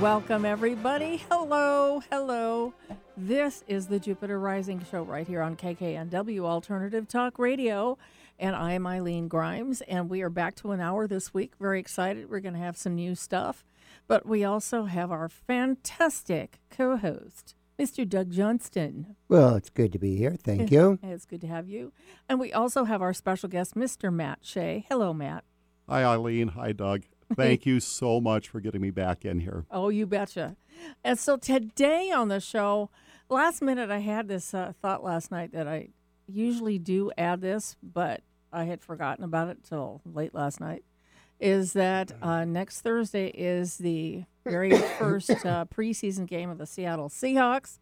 Welcome, everybody. Hello, hello. This is the Jupiter Rising Show right here on KKNW Alternative Talk Radio. And I am Eileen Grimes, and we are back to an hour this week. Very excited. We're going to have some new stuff. But we also have our fantastic co host, Mr. Doug Johnston. Well, it's good to be here. Thank you. It's good to have you. And we also have our special guest, Mr. Matt Shea. Hello, Matt. Hi, Eileen. Hi, Doug. Thank you so much for getting me back in here. Oh, you betcha. And so today on the show, last minute, I had this uh, thought last night that I usually do add this, but I had forgotten about it till late last night. Is that uh, next Thursday is the very first uh, preseason game of the Seattle Seahawks,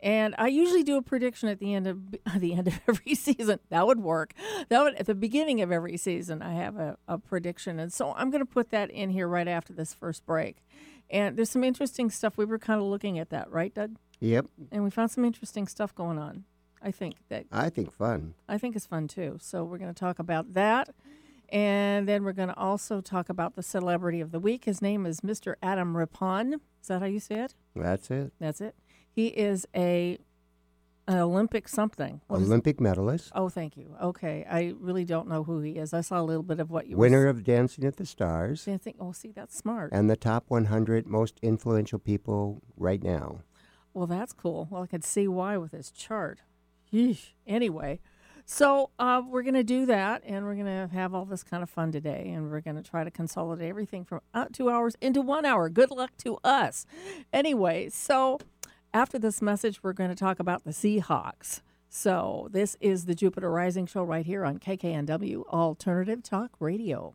and I usually do a prediction at the end of the end of every season. That would work. That would at the beginning of every season. I have a, a prediction, and so I'm going to put that in here right after this first break. And there's some interesting stuff. We were kind of looking at that, right, Doug? Yep. And we found some interesting stuff going on. I think that I think fun. I think it's fun too. So we're going to talk about that. And then we're going to also talk about the celebrity of the week. His name is Mr. Adam Rippon. Is that how you say it? That's it. That's it. He is a an Olympic something. What Olympic medalist, oh, thank you. Okay, I really don't know who he is. I saw a little bit of what you winner of Dancing at the Stars. Think, oh, see, that's smart. and the top 100 most influential people right now. Well, that's cool. Well, I could see why with his chart. Yeesh. Anyway, so uh, we're going to do that, and we're going to have all this kind of fun today, and we're going to try to consolidate everything from uh, two hours into one hour. Good luck to us. Anyway, so after this message, we're going to talk about the Seahawks. So this is the Jupiter Rising Show right here on KKNW Alternative Talk Radio.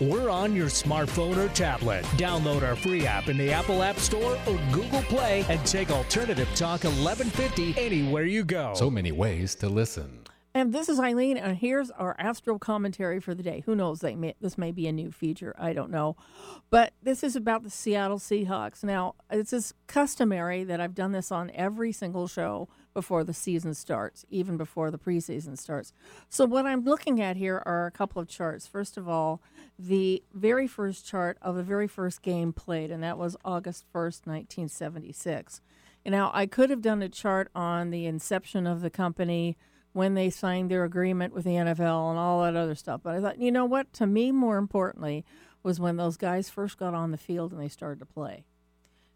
we're on your smartphone or tablet. Download our free app in the Apple App Store or Google Play and take Alternative Talk 1150 anywhere you go. So many ways to listen. And this is Eileen, and here's our astro commentary for the day. Who knows? They may, this may be a new feature. I don't know. But this is about the Seattle Seahawks. Now, it's just customary that I've done this on every single show before the season starts, even before the preseason starts. So, what I'm looking at here are a couple of charts. First of all, the very first chart of the very first game played, and that was August 1st, 1976. And now, I could have done a chart on the inception of the company when they signed their agreement with the NFL and all that other stuff. But I thought, you know what? To me, more importantly, was when those guys first got on the field and they started to play.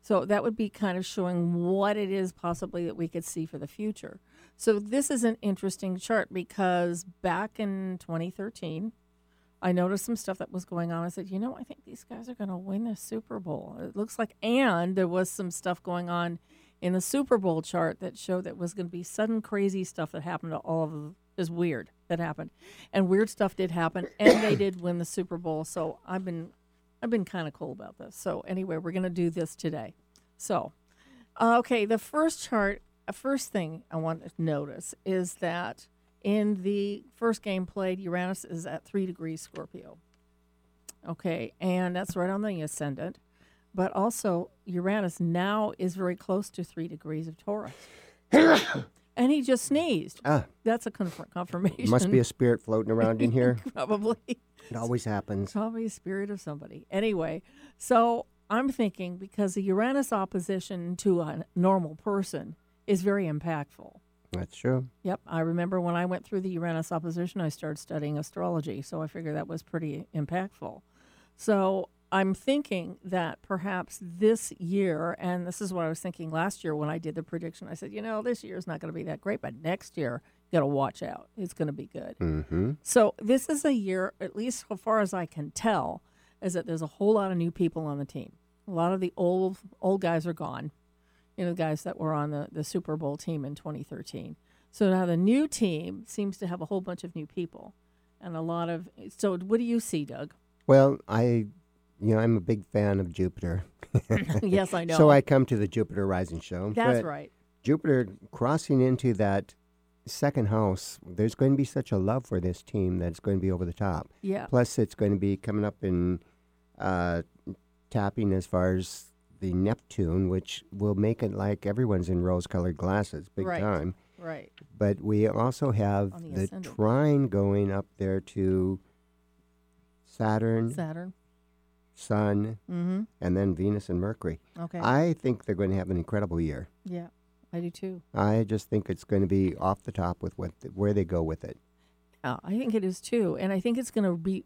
So that would be kind of showing what it is possibly that we could see for the future. So this is an interesting chart because back in 2013, I noticed some stuff that was going on. I said, you know, I think these guys are going to win the Super Bowl. It looks like, and there was some stuff going on in the Super Bowl chart that showed that was going to be sudden crazy stuff that happened to all of. Is weird that happened, and weird stuff did happen, and they did win the Super Bowl. So I've been, I've been kind of cool about this. So anyway, we're going to do this today. So, uh, okay, the first chart, uh, first thing I want to notice is that in the first game played, Uranus is at three degrees Scorpio. Okay, and that's right on the ascendant but also Uranus now is very close to three degrees of Taurus. and he just sneezed. Ah, That's a conf- confirmation. must be a spirit floating around in here. probably It always happens. probably a spirit of somebody. Anyway, so I'm thinking because the Uranus opposition to a normal person is very impactful. That's true. Yep, I remember when I went through the Uranus opposition, I started studying astrology, so I figured that was pretty impactful. So I'm thinking that perhaps this year, and this is what I was thinking last year when I did the prediction, I said, you know, this year is not going to be that great, but next year, you got to watch out. It's going to be good. Mm-hmm. So this is a year, at least so far as I can tell, is that there's a whole lot of new people on the team. A lot of the old old guys are gone. You know, the guys that were on the, the Super Bowl team in 2013. So now the new team seems to have a whole bunch of new people and a lot of. So what do you see, Doug? Well, I, you know, I'm a big fan of Jupiter. yes, I know. So I come to the Jupiter Rising Show. That's right. Jupiter crossing into that second house, there's going to be such a love for this team that's going to be over the top. Yeah. Plus, it's going to be coming up in uh, tapping as far as the Neptune, which will make it like everyone's in rose-colored glasses, big Right. time. Right. But we also have On the the, trine going up there to Saturn, Saturn. Sun, Mm-hmm. and then Venus and Mercury. Okay. I think they're going to have an incredible year. yeah, I do too. I just think it's going to be off the top with what where they go with it. Yeah, I think it is too, and I think it's going to be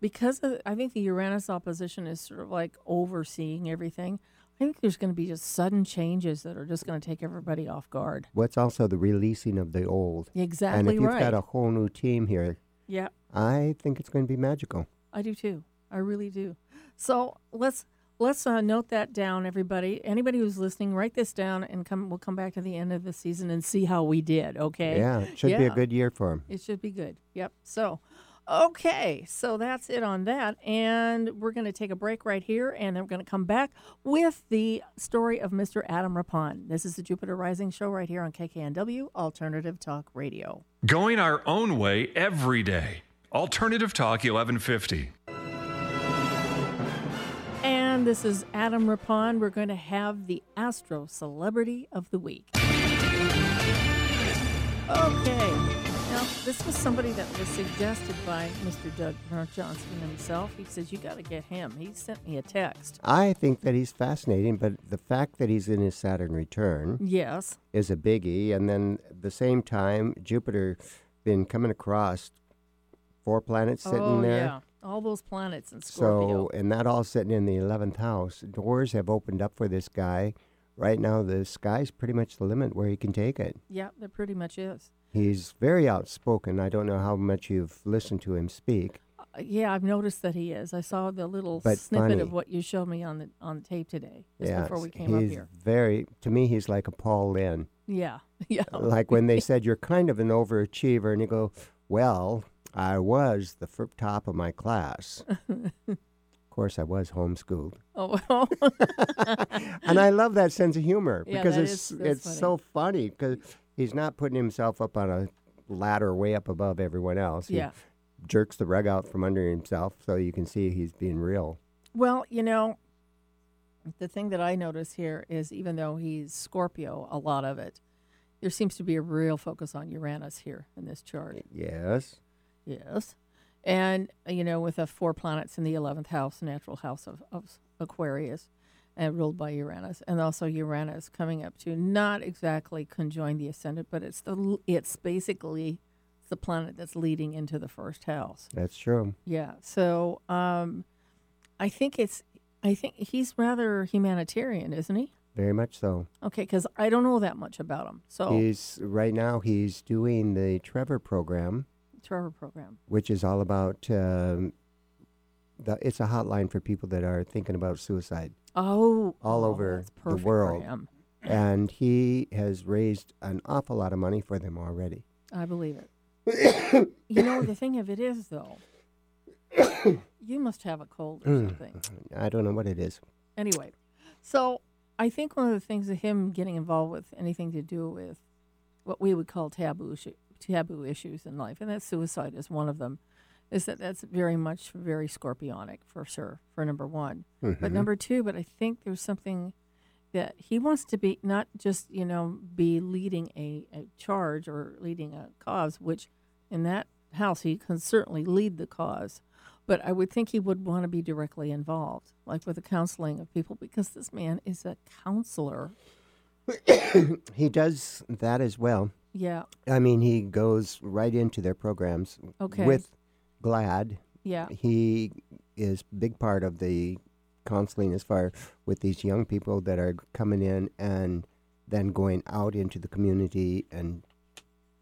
because of, I think the Uranus opposition is sort of like overseeing everything. I think there's going to be just sudden changes that are just going to take everybody off guard. What's also the releasing of the old. Exactly and if you've right. got a whole new team here, yeah, I think it's going to be magical. I do too. I really do. So let's let's uh, note that down, everybody. Anybody who's listening, write this down, and come. We'll come back to the end of the season and see how we did. Okay. Yeah, it should be a good year for them. It should be good. Yep. So, okay. So that's it on that. And we're going to take a break right here. And then we're going to come back with the story of Mr. Adam Rippon. This is the Jupiter Rising Show right here on KKNW Alternative Talk Radio. Going our own way every day. Alternative Talk 1150. This is Adam Rippon. We're going to have the Astro Celebrity of the Week. Okay. Now, this was somebody that was suggested by Mr. Doug Johnson himself. He says, You got to get him. He sent me a text. I think that he's fascinating, but the fact that he's in his Saturn return Yes. is a biggie. And then at the same time, Jupiter been coming across four planets sitting oh, there. yeah. All those planets in Scorpio. So, and that all sitting in the 11th house. Doors have opened up for this guy. Right now, the sky's pretty much the limit where he can take it. yeah, that pretty much is. He's very outspoken. I don't know how much you've listened to him speak. Uh, yeah, I've noticed that he is. I saw the little But snippet funny. of what you showed me on the on the tape today, just yeah, before we came up here. very, to me, he's like a Paul Lynde. Yeah, yeah. like when they said you're kind of an overachiever, and you go, "Well, I was the fir- top of my class." of course, I was homeschooled, Oh, well. and I love that sense of humor Yeah, because it's is- it's so funny because he's not putting himself up on a ladder way up above everyone else. He yeah. jerks the rug out from under himself so you can see he's being real. Well, you know, the thing that I notice here is even though he's Scorpio, a lot of it, there seems to be a real focus on Uranus here in this chart. Yes. Yes. And, you know, with the four planets in the 11th house, natural house of, of Aquarius, and ruled by Uranus, and also Uranus coming up to not exactly conjoin the ascendant, but it's the it's basically the planet that's leading into the first house. That's true. Yeah. So um, I think it's I think he's rather humanitarian, isn't he? Very much so. Okay, because I don't know that much about him. So He's right now he's doing the Trevor program, Trevor program. which is all about um, the. It's a hotline for people that are thinking about suicide, Oh, All oh, over that's the world. and he has raised an awful lot of money for them already. I believe it. you know, the thing of it is, though, you must have a cold or Mm. something. I don't know what it is. Anyway, so I think one of the things of him getting involved with anything to do with what we would call taboo issu- taboo issues in life, and that suicide is one of them, is that that's very much very scorpionic for sure. For number one, but Mhm. number two, but I think there's something that he wants to be not just you know be leading a, a charge or leading a cause, which in that house he can certainly lead the cause. But I would think he would want to be directly involved, like with the counseling of people, because this man is a counselor. He does that as well. Yeah, I mean, he goes right into their programs Okay. with GLAAD. yeah, He is big part of the counseling as far with these young people that are coming in and then going out into the community and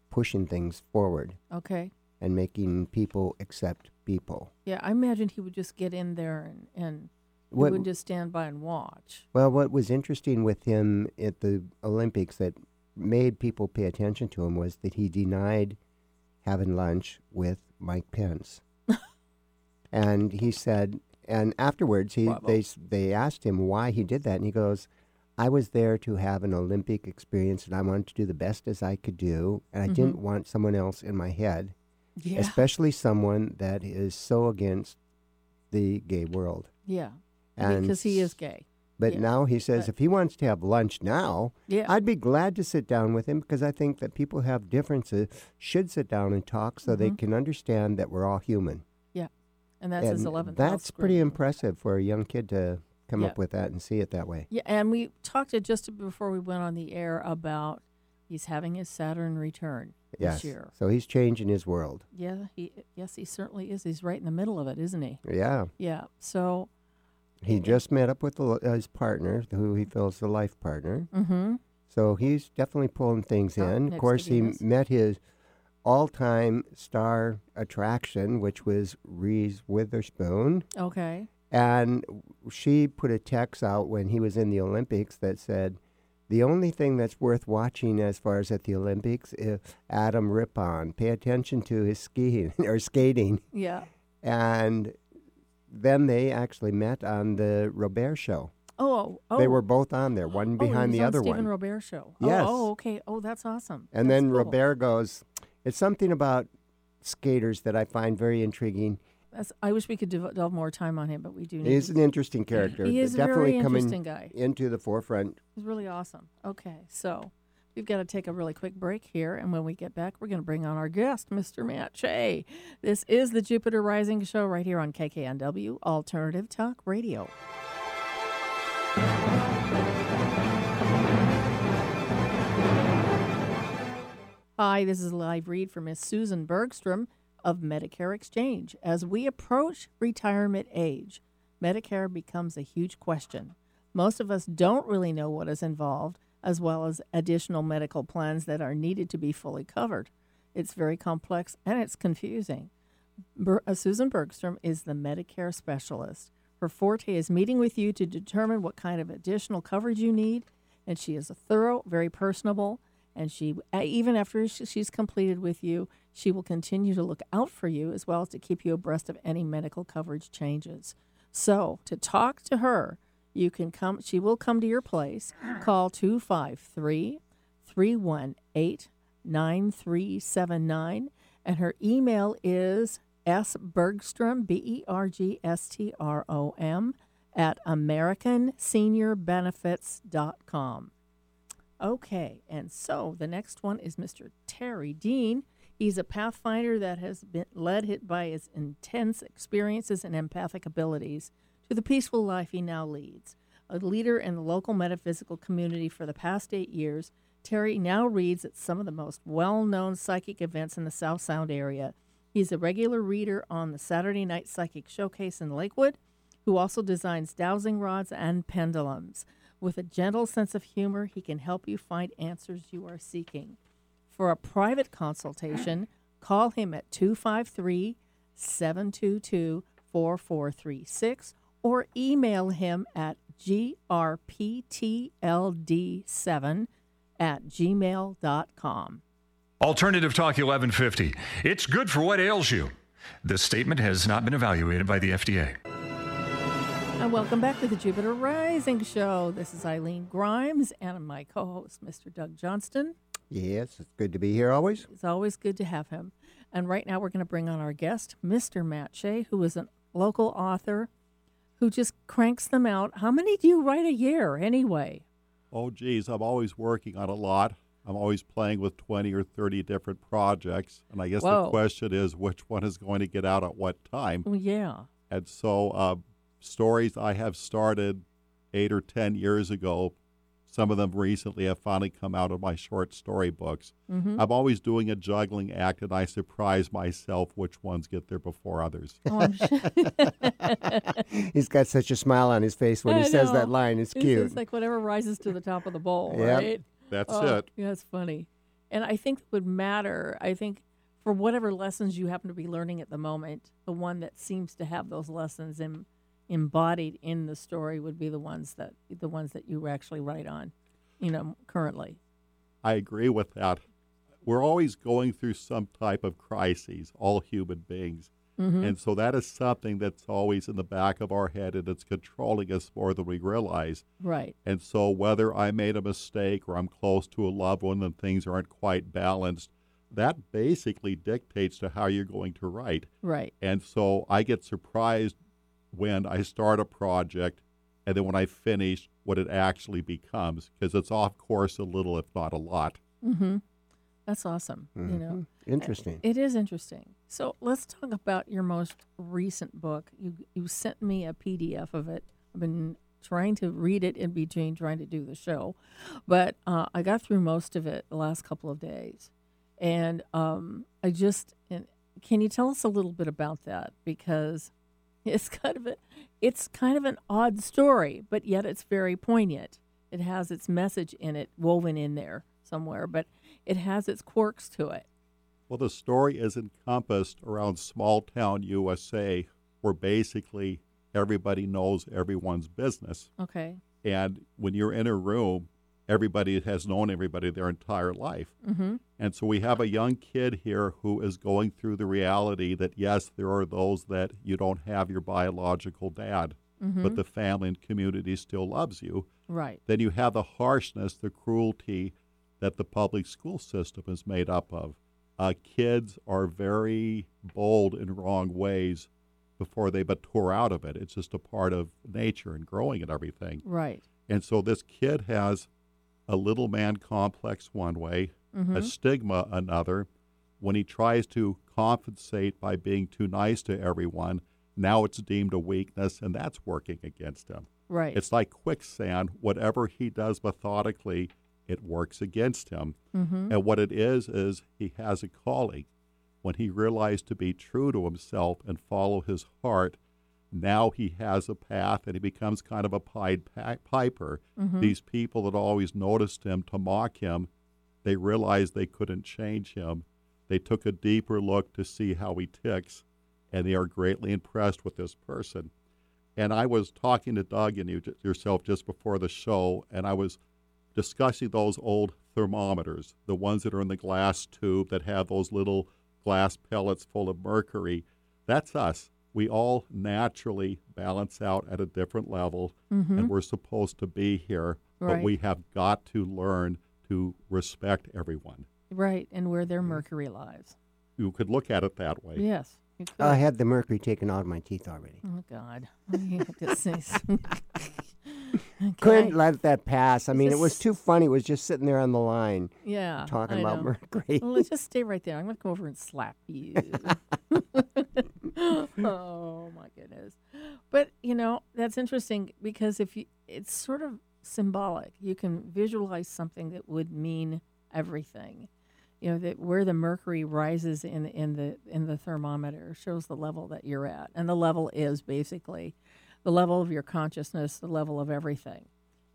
pushing things forward okay. and making people accept people. Yeah, I imagine he would just get in there and, and he What- would just stand by and watch. Well, what was interesting with him at the Olympics that made people pay attention to him was that he denied having lunch with Mike Pence. and he said, and afterwards, he Bravo. they they asked him why he did that, and he goes, I was there to have an Olympic experience, and I wanted to do the best as I could do, and I Mhm. didn't want someone else in my head, Yeah. especially someone that is so against the gay world. yeah. And Because he is gay. But yeah. now he says But- if he wants to have lunch now, Yeah. I'd be glad to sit down with him because I think that people who have differences should sit down and talk so they Mhm. can understand that we're all human. Yeah. And that's his 11th. That's pretty impressive for a young kid to come Yeah. up with that and see it that way. Yeah, and we talked just before we went on the air about he's having his Saturn return Yes. this year. So he's changing his world. Yeah, he yes, he certainly is. He's right in the middle of it, isn't he? Yeah. Yeah. So, He just met up with the, his partner, who he feels the life partner. mm-hmm. So he's definitely pulling things Oh, in. Of course, he met his all-time star attraction, which was Reese Witherspoon, Okay. and she put a text out when he was in the Olympics that said, "The only thing that's worth watching as far as at the Olympics is Adam Rippon. Pay attention to his skiing or skating." Yeah. And then they actually met on the Colbert show. Oh, oh. oh. They were both on there, one oh, behind was the on other Stephen one. Colbert show. Oh, yes. Oh, oh, okay. Oh, that's awesome. And That's then cool. Colbert goes, It's something about skaters that I find very intriguing. That's, I wish we could delve more time on him, but we do. Need He's an interesting character. He is definitely coming guy. into the forefront. He's really awesome. Okay, so we've got to take a really quick break here, and when we get back, we're going to bring on our guest, Mr. Matt Shea. This is the Jupiter Rising Show right here on KKNW Alternative Talk Radio. Hi, this is a live read from Miss Susan Bergstrom of Medicare Exchange. As we approach retirement age, Medicare becomes a huge question. Most of us don't really know what is involved, as well as additional medical plans that are needed to be fully covered. It's very complex and it's confusing. Ber- uh, Susan Bergstrom is the Medicare specialist. Her forte is meeting with you to determine what kind of additional coverage you need, and she is thorough, very personable, and she even after she's completed with you, she will continue to look out for you as well as to keep you abreast of any medical coverage changes. So, to talk to her, you can come she will come to your place. Call 253 318 9379 and her email is sbergstrom b e r g s t r o m at americanseniorbenefits.com. Okay, and so the next one is Mr. Terry Dean. He's a pathfinder that has been led by his intense experiences and empathic abilities to the peaceful life he now leads. A leader in the local metaphysical community for the past eight years, Terry now reads at some of the most well known psychic events in the South Sound area. He's a regular reader on the Saturday Night Psychic Showcase in Lakewood, who also designs dowsing rods and pendulums. With a gentle sense of humor, he can help you find answers you are seeking. For a private consultation, call him at 253 722 4436 or email him at grptld7 at gmail.com. Alternative Talk 1150. It's good for what ails you. This statement has not been evaluated by the FDA. And welcome back to the Jupiter Rising Show. This is Eileen Grimes and my co host, Mr. Doug Johnston. Yes, it's good to be here always. It's always good to have him. And right now, we're going to bring on our guest, Mr. Matt Shea, who is a local author who just cranks them out. How many do you write a year anyway? Oh, geez, I'm always working on a lot. I'm always playing with 20 or 30 different projects. And I guess Whoa. the question is which one is going to get out at what time. Well, yeah. And so, uh, stories I have started eight or 10 years ago, some of them recently have finally come out of my short story books. Mm-hmm. I'm always doing a juggling act, and I surprise myself which ones get there before others. Oh, I'm sure. He's got such a smile on his face when I he says that line. It's It's- cute. It's like whatever rises to the top of the bowl, Yep. right? That's Oh, it. Yeah, it's funny. And I think it would matter. I think for whatever lessons you happen to be learning at the moment, the one that seems to have those lessons em- embodied in the story would be the ones that the ones that you actually write on, you know, currently. I agree with that. We're always going through some type of crises, all human beings. Mm-hmm. And so that is something that's always in the back of our head and it's controlling us more than we realize. Right. And so whether I made a mistake or I'm close to a loved one and things aren't quite balanced, that basically dictates to how you're going to write. Right. And so I get surprised when I start a project and then when I finish what it actually becomes because it's off course a little if not a lot. Mm-hmm. That's awesome. You know, Mhm. Interesting. it is interesting. So let's talk about your most recent book. You you sent me a PDF of it. I've been trying to read it in between trying to do the show, but uh, I got through most of it the last couple of days, and um, I just and can you tell us a little bit about that because it's kind of a it's kind of an odd story, but yet it's very poignant. It has its message in it woven in there somewhere, but it has its quirks to it. Well, the story is encompassed around small town USA where basically everybody knows everyone's business. Okay. And when you're in a room, everybody has known everybody their entire life. Mm-hmm. And so we have a young kid here who is going through the reality that, yes, there are those that you don't have your biological dad, Mm-hmm. but the family and community still loves you. Right. Then you have the harshness, the cruelty that the public school system is made up of. Uh, kids are very bold in wrong ways before they mature out of it. It's just a part of nature and growing and everything. Right. And so this kid has a little man complex one way, Mm-hmm. a stigma another. When he tries to compensate by being too nice to everyone, now it's deemed a weakness, and that's working against him. Right. It's like quicksand. Whatever he does methodically, it works against him. mm-hmm. And what it is, is he has a calling. When he realized to be true to himself and follow his heart, now he has a path and he becomes kind of a Pied Piper. Mm-hmm. These people that always noticed him to mock him, they realized they couldn't change him. They took a deeper look to see how he ticks, and they are greatly impressed with this person. And I was talking to Doug and you, yourself just before the show, and I was discussing those old thermometers, the ones that are in the glass tube that have those little glass pellets full of mercury. That's us. We all naturally balance out at a different level, Mm-hmm. and we're supposed to be here, but we have got to learn to respect everyone. right. And where their mercury lies. You could look at it that way. Yes. You. I had the mercury taken out of my teeth already. oh God. You have to say some- Okay. Couldn't let that pass. I mean, it was too funny. It was just sitting there on the line Yeah. talking I about know. mercury. Well, let's just stay right there. I'm going to come over and slap you. oh my goodness! But you know that's interesting because if you, it's sort of symbolic. You can visualize something that would mean everything. You know that where the mercury rises in in the in the thermometer shows the level that you're at, and the level is basically the level of your consciousness, the level of everything.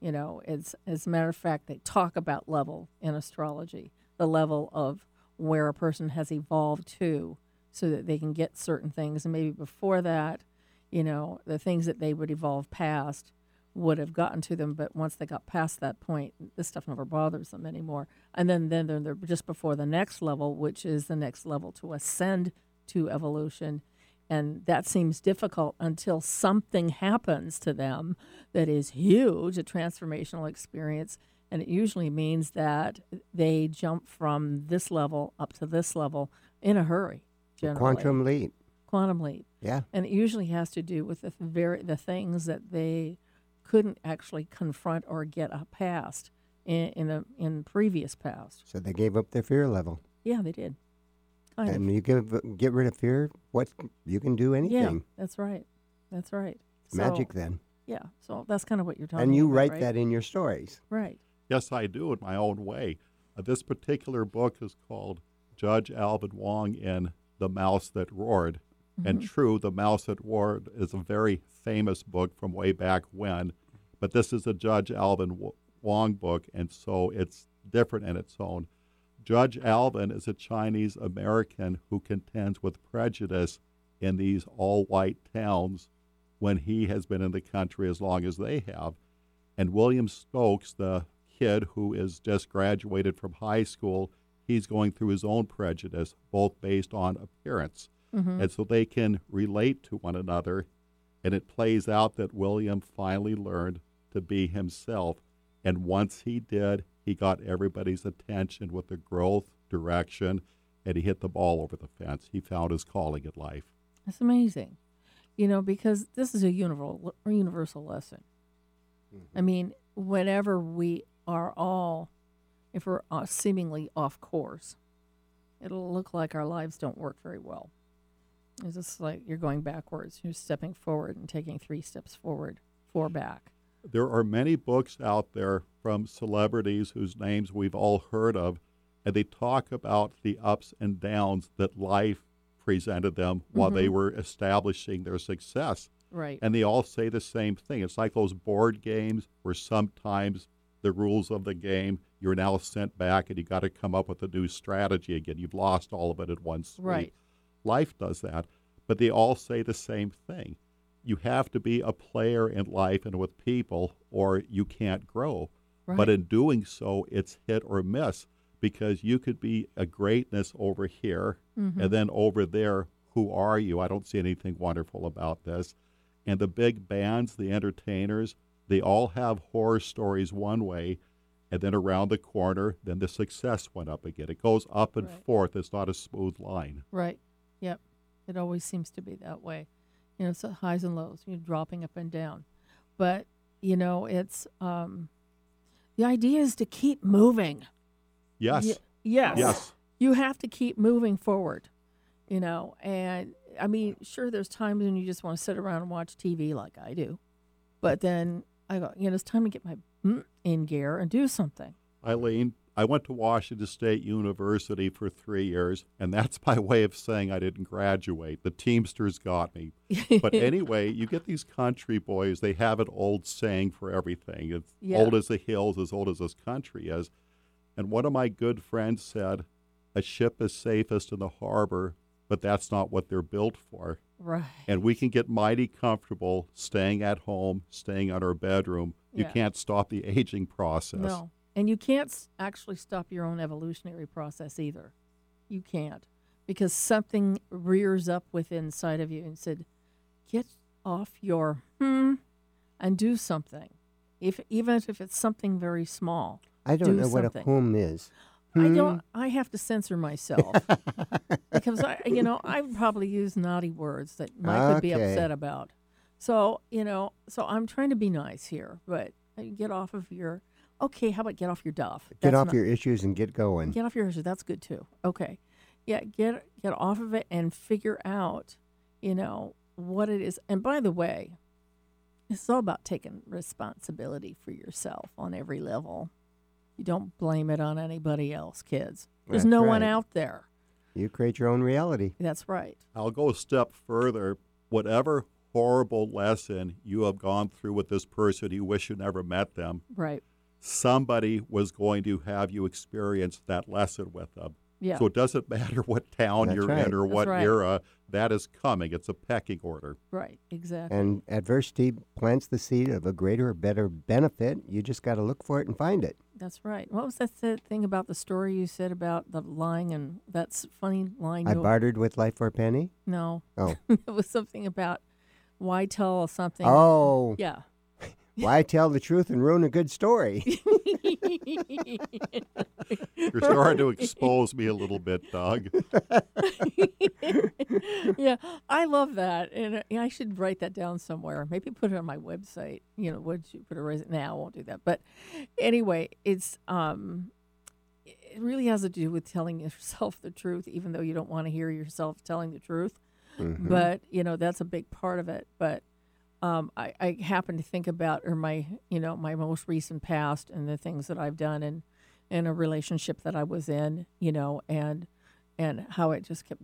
You know, it's as a matter of fact, they talk about level in astrology, the level of where a person has evolved to, so that they can get certain things. And maybe before that, you know, the things that they would evolve past would have gotten to them, but once they got past that point, this stuff never bothers them anymore. And then then they're, they're just before the next level, which is the next level to ascend to evolution. And that seems difficult until something happens to them that is huge, a transformational experience. And it usually means that they jump from this level up to this level in a hurry. Generally. Quantum leap. Quantum leap Yeah. and it usually has to do with the very the things that they couldn't actually confront or get up past in in the in previous past. So they gave up their fear level. Yeah, they did. Kind and of. you give get rid of fear, what you can do anything. Yeah, anything. that's right. That's right. It's Magic then. Yeah, so that's kind of what you're talking. And you about, write right? that in your stories. Right. Yes, I do in my own way. Uh, this particular book is called Judge Alvin Wong in The Mouse That Roared. And mm-hmm. true, The Mouse That Roared is a very famous book from way back when, but this is a Judge Alvin Wong book, and so it's different in its own. Judge Alvin is a Chinese American who contends with prejudice in these all white towns when he has been in the country as long as they have. And William Stokes, the kid who is just graduated from high school, he's going through his own prejudice, both based on appearance. Mm-hmm. and so they can relate to one another. And it plays out that William finally learned to be himself. And once he did, he got everybody's attention with the growth, direction, and he hit the ball over the fence. He found his calling in life. That's amazing. You know, because this is a universal universal lesson. Mm-hmm. I mean, whenever we are all, if we're uh, seemingly off course, it'll look like our lives don't work very well. It's just like you're going backwards. You're stepping forward and taking three steps forward, four back. There are many books out there from celebrities whose names we've all heard of, and they talk about the ups and downs that life presented them while they were establishing their success. Right. And they all say the same thing. It's like those board games where sometimes the rules of the game, you're now sent back and you got to come up with a new strategy again. You've lost all of it at once. Right. Life does that. But they all say the same thing. You have to be a player in life and with people, or you can't grow. Right. But in doing so, it's hit or miss because you could be a greatness over here Mm-hmm. and then over there, who are you? I don't see anything wonderful about this. And the big bands, the entertainers, they all have horror stories one way, and then around the corner, then the success went up again. It goes up and Right. forth. It's not a smooth line. Right. Yep. It always seems to be that way. You know, it's highs and lows, you know, dropping up and down. But, you know, it's um the idea is to keep moving. Yes. Ye- yes. Yes. You have to keep moving forward. You know, and I mean, sure there's times when you just want to sit around and watch TV like I do. But then I go, you know, it's time to get my mm in gear and do something. Eileen, I went to Washington State University for three years, and that's my way of saying I didn't graduate. The Teamsters got me. But anyway, you get these country boys, they have an old saying for everything. It's Yeah. old as the hills, as old as this country is. And one of my good friends said, A ship is safest in the harbor, but that's not what they're built for. right. And we can get mighty comfortable staying at home, staying in our bedroom. You can't stop the aging process. No. And you can't actually stop your own evolutionary process either. You can't. Because something rears up within inside of you and said, get off your hmm and do something. If even if it's something very small. I don't Do know what a something. whom is. I Hmm? don't I have to censor myself. because I you know, I probably use naughty words that Mike would be upset about. So, you know, so I'm trying to be nice here, but uh, get off of your okay, how about get off your duff? Get That's off not- your issues and get going. Get off your issues. That's good too. Okay. Yeah, get get off of it and figure out, you know, what it is. And by the way, it's all about taking responsibility for yourself on every level. You don't blame it on anybody else, kids. There's That's no one right. out there. You create your own reality. That's right. I'll go a step further. Whatever horrible lesson you have gone through with this person, you wish you never met them, Right. somebody was going to have you experience that lesson with them. Yeah. So it doesn't matter what town That's you're right. in or That's what right. era, that is coming. It's a pecking order. right. Exactly. And adversity plants the seed of a greater, better benefit. You just got to look for it and find it. That's right. What was that th- thing about the story you said about the lying and that's funny line? I bartered with life for a penny. No. Oh. it was something about why tell something. Oh, Yeah. Why tell the truth and ruin a good story? You're starting to expose me a little bit, Doug. yeah, I love that, and uh, I should write that down somewhere. Maybe put it on my website. You know, would you put a res- Now I won't do that. But anyway, it's um, it really has to do with telling yourself the truth, even though you don't want to hear yourself telling the truth. Mhm. But you know, that's a big part of it. But um, I, I happen to think about or my you know my most recent past and the things that I've done and in a relationship that I was in, you know, and and how it just kept.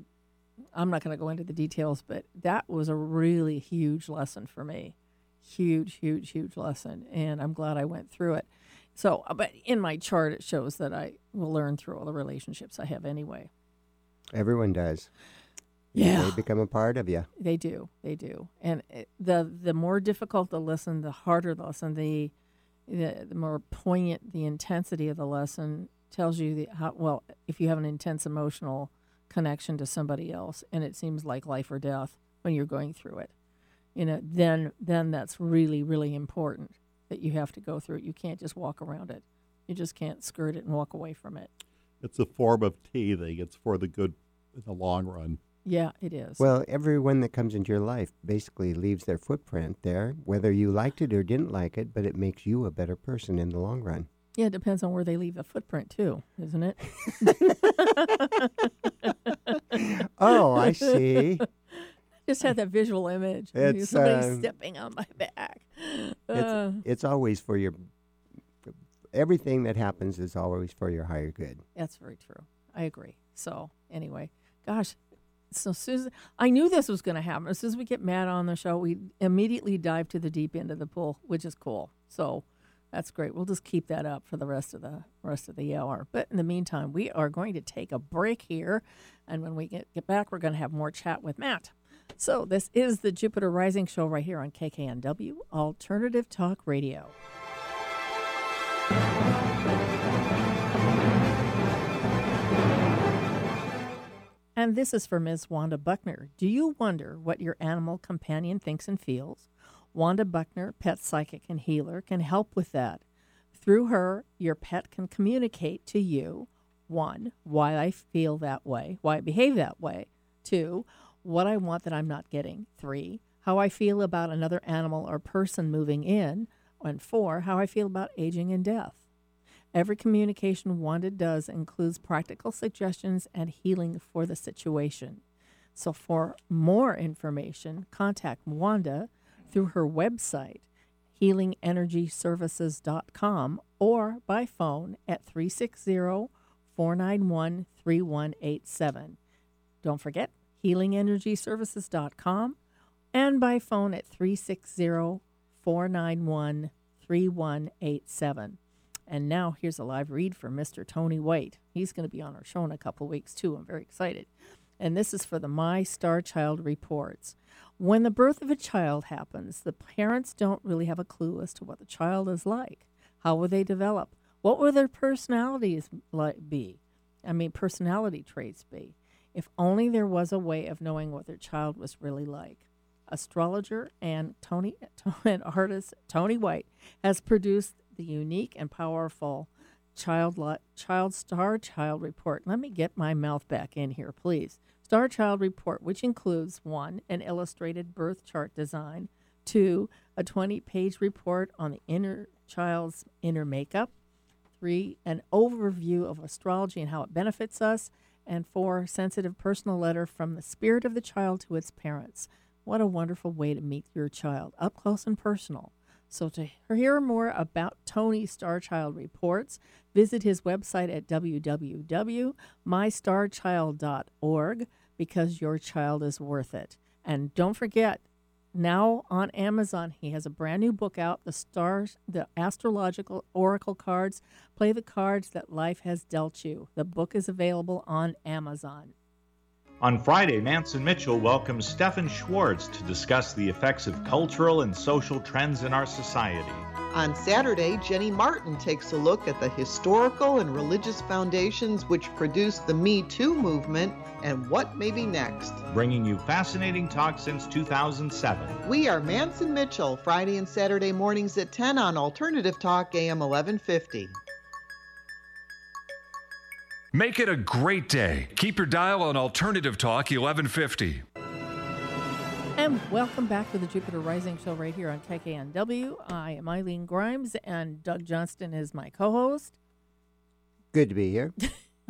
I'm not going to go into the details, but that was a really huge lesson for me, huge, huge, huge lesson, and I'm glad I went through it. So, uh, but in my chart, it shows that I will learn through all the relationships I have anyway. Everyone does. Yeah. They become a part of you. They do. They do. And it, the the more difficult the lesson, the harder the lesson, the the, the more poignant the intensity of the lesson tells you the how well if you have an intense emotional connection to somebody else and it seems like life or death when you're going through it, you know, then then that's really really important that you have to go through it. You can't just walk around it. You just can't skirt it and walk away from it. It's a form of teething. It's for the good in the long run. Yeah, it is. Well, everyone that comes into your life basically leaves their footprint there, whether you liked it or didn't like it, but it makes you a better person in the long run. yeah, it depends on where they leave a footprint too, isn't it? Oh, I see. Just had that visual image. of It's, somebody um, stepping on my back. It's, Uh, it's always for your. Everything that happens is always for your higher good. That's very true. I agree. So anyway, gosh, so Susan, I knew this was going to happen. As soon as we get Matt on the show, we immediately dive to the deep end of the pool, which is cool. So that's great. We'll just keep that up for the rest of the rest of the hour. But in the meantime, we are going to take a break here, and when we get, get back, we're going to have more chat with Matt. So this is the Jupiter Rising Show right here on KKNW Alternative Talk Radio. And this is for Ms. Wanda Buckner. Do you wonder what your animal companion thinks and feels? Wanda Buckner, pet psychic and healer, can help with that. Through her, your pet can communicate to you one, why I feel that way, why I behave that way. Two, what I want that I'm not getting. Three, how I feel about another animal or person moving in. And four, how I feel about aging and death. Every communication Wanda does includes practical suggestions and healing for the situation. So, for more information, contact Wanda through her website, healingenergyservices.com, or by phone at 360 491 3187. Don't forget, healingenergyservices.com, and by phone at 360 491 3187. And now here's a live read for Mr. Tony White. He's going to be on our show in a couple weeks, too. I'm very excited. And this is for the My Star Child reports. When the birth of a child happens, the parents don't really have a clue as to what the child is like. How will they develop? What will their personalities like be? I mean, personality traits be? If only there was a way of knowing what their child was really like. Astrologer and Tony and artist Tony White has produced the unique and powerful child child star child report. Let me get my mouth back in here, please. Star Child report, which includes one, an illustrated birth chart design, two, a 20 page report on the inner child's inner makeup, three, an overview of astrology and how it benefits us, and four, sensitive personal letter from the spirit of the child to its parents. What a wonderful way to meet your child, up close and personal. So, to hear more about Tony Starchild reports, visit his website at www.mystarchild.org because your child is worth it. And don't forget, now on Amazon, he has a brand new book out, The Stars, the Astrological Oracle Cards. Play the cards that life has dealt you. The book is available on Amazon. On Friday, Manson Mitchell welcomes Stefan Schwartz to discuss the effects of cultural and social trends in our society. On Saturday, Jenny Martin takes a look at the historical and religious foundations which produced the Me Too movement and what may be next. Bringing you fascinating talk since 2007. We are Manson Mitchell, Friday and Saturday mornings at 10 on Alternative Talk AM 1150. Make it a great day. Keep your dial on Alternative Talk 1150. And welcome back to the Jupiter Rising Show right here on KKNW. I am Eileen Grimes, and Doug Johnston is my co host. Good to be here.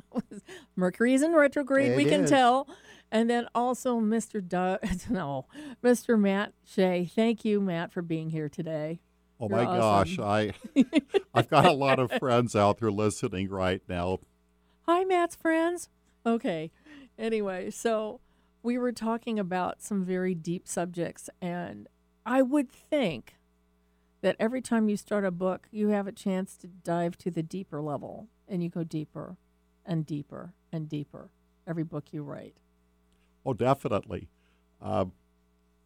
Mercury is in retrograde, It we can is. tell. And then also Mr. Doug, no, Mr. Matt Shea. Thank you, Matt, for being here today. Oh You're my gosh. I I've got a lot of friends out there listening right now. Hi, Matt's friends. Okay. Anyway, so we were talking about some very deep subjects, and I would think that every time you start a book, you have a chance to dive to the deeper level, and you go deeper and deeper and deeper every book you write. Oh, definitely. Um,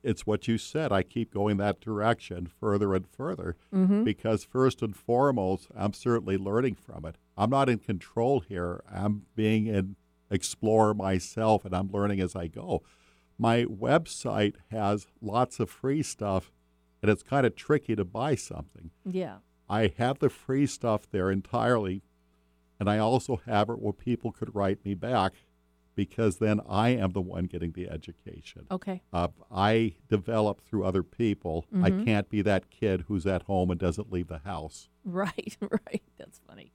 it's what you said. I keep going that direction further and further Mm-hmm. because, first and foremost, I'm certainly learning from it. I'm not in control here. I'm being an explorer myself, and I'm learning as I go. My website has lots of free stuff, and it's kind of tricky to buy something. Yeah. I have the free stuff there entirely, and I also have it where people could write me back because then I am the one getting the education. Okay. Uh, I develop through other people. I Mhm. can't be that kid who's at home and doesn't leave the house. Right, right. That's funny.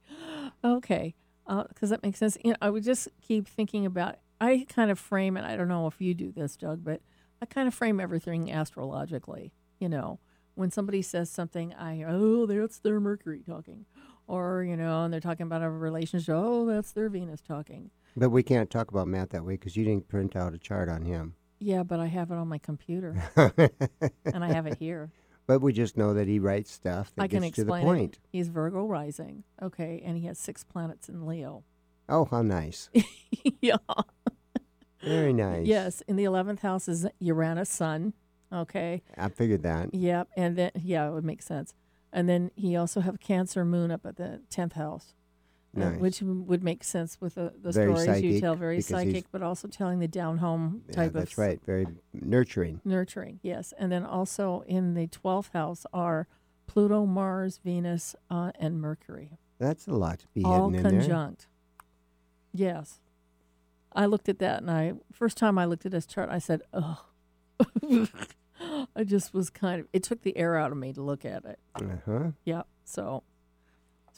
Okay, because that makes sense. You know, I would just keep thinking about. I kind of frame it. I don't know if you do this, Doug, but I kind of frame everything astrologically. You know, when somebody says something, I oh, that's their Mercury talking, or you know, and they're talking about a relationship. Oh, that's their Venus talking. But we can't talk about Matt that way because you didn't print out a chart on him. Yeah, but I have it on my computer, and I have it here. But we just know that he writes stuff that I can gets to the point. it. He's Virgo rising. Okay, and he has six planets in Leo. Oh, how nice. yeah. Very nice. Yes, in the eleventh house is Uranus Sun. Okay. I figured that. Yep, and then yeah, it would make sense. And then he also have Cancer Moon up at the tenth house, uh, Nice. which m- would make sense with the, the Very stories you tell. Very psychic, but also telling the down home Yeah, type that's of That's right. Very nurturing. nurturing. Yes, and then also in the twelfth house are Pluto, Mars, Venus, uh, and Mercury, That's a lot to be all hidden in there. conjunct. Yes, I looked at that, and I first time I looked at this chart, I said, "Oh." I just was kind of. It took the air out of me to look at it. Uh-huh. Yeah. So.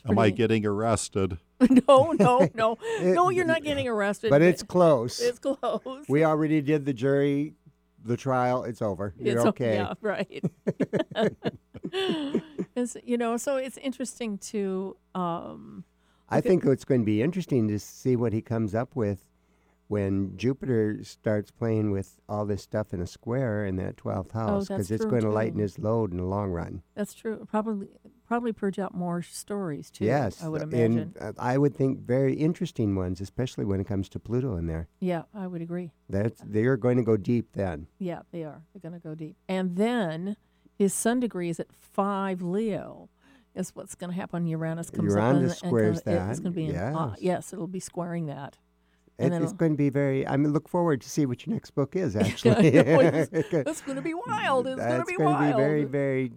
It's Am I getting arrested? no, no, no, It- no! You're not getting arrested. But it's close. it's close. we already did the jury, the trial. It's over. You're It's okay. Yeah, right. it's, you know, so it's interesting to. Um, I think it's going to be interesting to see what he comes up with when Jupiter starts playing with all this stuff in a square in that 12th house Oh, it's going to lighten his load in the long run. that's true. Probably, probably purge out more stories too. yes. I would and, imagine. uh, I would think very interesting ones, especially when it comes to Pluto in there. yeah, I would agree. That's they're going to go deep then. Yeah, they are. They're going to go deep. And then his sun degree is at five Leo. Is what's going to happen. Uranus comes up Uranus and, and squares kinda- It's going to be in, ah, yes. yes, it'll be squaring that. It, And then it's going to be very. I mean, look forward to see what your next book is. Actually, know, it's, it's going to be wild. It's going to That's be gonna wild. be very, very.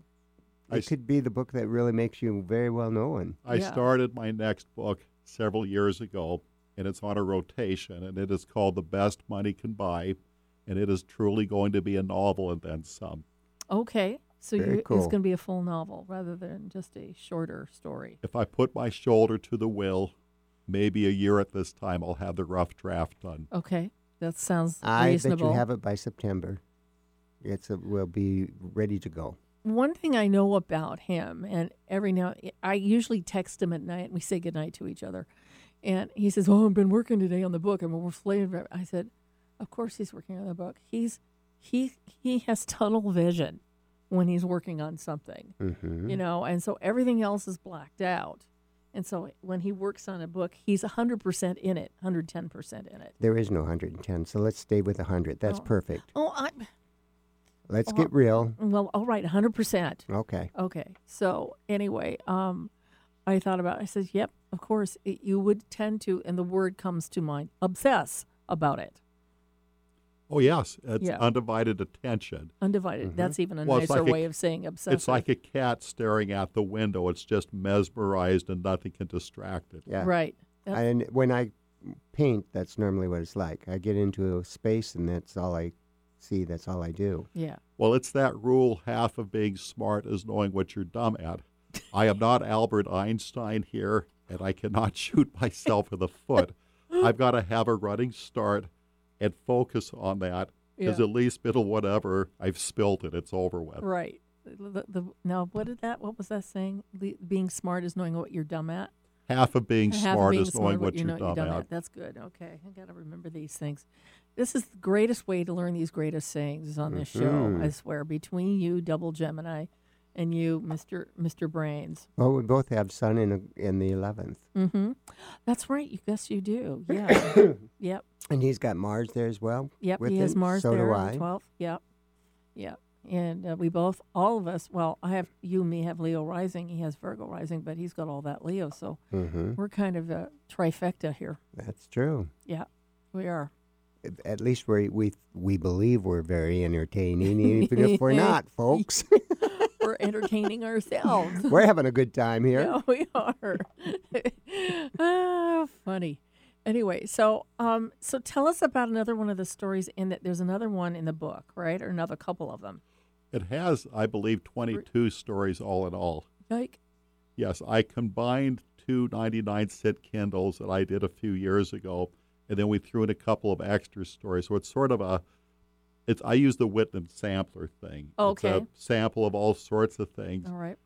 It s- could be the book that really makes you very well known. I Yeah. started my next book several years ago, and it's on a rotation, and it is called The Best Money Can Buy, and it is truly going to be a novel and then some. Okay, so Very you, it's going to be a full novel rather than just a shorter story. If I put my shoulder to the wheel, maybe a year at this time, I'll have the rough draft done. Okay, that sounds I reasonable. bet you have it by September. It's a, will be ready to go. One thing I know about him, and every now I usually text him at night, and we say goodnight to each other. And he says, "Oh, I've been working today on the book, and we're flavor." I said, "Of course he's working on the book. He's he he has tunnel vision when he's working on something, hmm you know, and so everything else is blacked out." And so when he works on a book, he's 100% in it, 110% in it. There is no 110, so let's stay with 100. That's Oh. perfect. Oh, I Let's Oh. get real. well, all right, 100%. Okay. Okay. So anyway, um, I thought about. I said, "Yep, of course, it, you would tend to." And the word comes to mind: obsess about it. Oh, yes, it's Yeah. undivided attention. Undivided. Mhm. That's even a Well, nicer like a- way of saying obsessive. It's like a cat staring out the window. It's just mesmerized and nothing can distract it. Yeah. right. That- And when I paint, that's normally what it's like. I get into a space, and that's all I see. That's all I do. yeah. Well, it's that rule half of being smart is knowing what you're dumb at. I am not Albert Einstein here, and I cannot shoot myself in the foot. I've got to have a running start and focus on that because Yeah. at least middle whatever, I've spilled it. It's over with. Right. The, the, now, what did that? What was that saying? Le- being smart is knowing what you're dumb at. Half of being Half of smart being is knowing smart, what you you're know dumb, dumb at. That's good. Okay, I got to remember these things. This is the greatest way to learn these greatest sayings is on this show. Mhm. I swear. Between you, Double Gemini, and you, Mister Mister Brains. Well, we both have Sun in a, in the 11th, Mm-hmm. That's right. You guess you do. Yeah. yep. and he's got Mars there as well. Yep. he has him. Mars So there on the twelfth. Yep. Yep. And uh, we both, all of us. Well, I have you and me have Leo rising. He has Virgo rising, but he's got all that Leo. So hmm we're kind of a trifecta here. That's true. Yeah. We are. At least we we we believe we're very entertaining, even if we're not, folks. We're entertaining ourselves. we're having a good time here. Yeah, we are. ah, funny. Anyway, so um, so tell us about another one of the stories in that. There's another one in the book, right, or another couple of them. It has, I believe, 22 stories all in all. Like, Yes, I combined two 99 cent Kindles that I did a few years ago, and then we threw in a couple of extra stories. So it's sort of a, it's I use the Whitman sampler thing. Okay. It's a sample of all sorts of things, all right,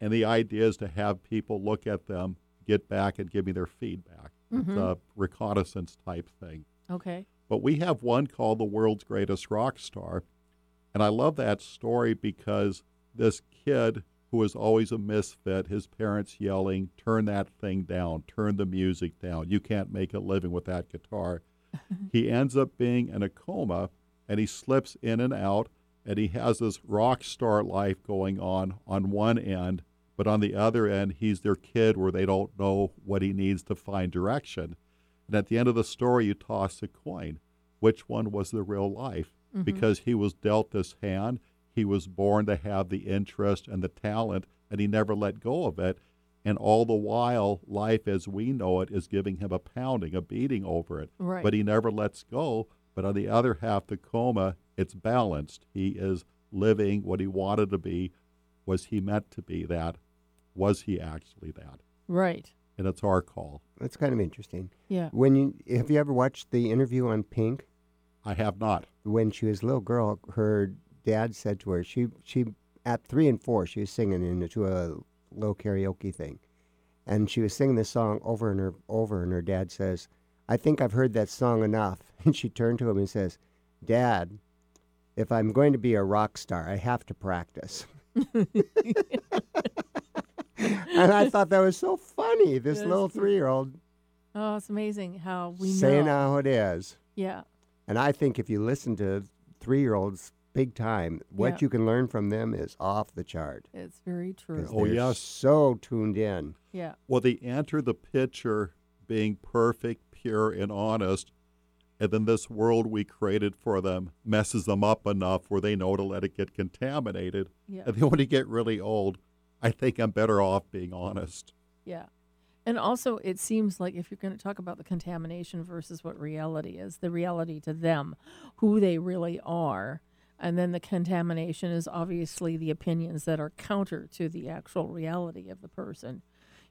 and the idea is to have people look at them, get back, and give me their feedback. It's a mm-hmm. reconnaissance type thing. okay, But we have one called The World's Greatest Rock Star. And I love that story because this kid who was always a misfit, his parents yelling, turn that thing down, turn the music down. You can't make a living with that guitar. he ends up being in a coma and he slips in and out and he has this rock star life going on on one end, but on the other end, he's their kid where they don't know what he needs to find direction. And at the end of the story, you toss a coin. Which one was the real life? Mm-hmm. Because he was dealt this hand, he was born to have the interest and the talent, and he never let go of it. And all the while, life as we know it is giving him a pounding, a beating over it. Right. But he never lets go. But on the other half, the coma, it's balanced. He is living what he wanted to be. Was he meant to be that? Was he actually that? right, And it's our call. That's kind of interesting. yeah, When you have you ever watched the interview on Pink? I have not. When she was a little girl, her dad said to her, she she at three and four, she was singing into a little karaoke thing, and she was singing this song over and her over, and her dad says, "I think I've heard that song enough." And she turned to him and says, "Dad, if I'm going to be a rock star, I have to practice." and I thought that was so funny. This That's little three-year-old Oh, it's amazing how we saying know. how it is. Yeah, And I think if you listen to three year olds big time, what Yeah. you can learn from them is off the chart. it's very true. Oh, they're yes. So tuned in. Yeah, Well, they enter the picture being perfect, pure, and honest, and then this world we created for them messes them up enough where they know to let it get contaminated. yeah, And then when they get really old, I think I'm better off being honest. yeah. And also, it seems like if you're going to talk about the contamination versus what reality is, the reality to them, who they really are, and then the contamination is obviously the opinions that are counter to the actual reality of the person.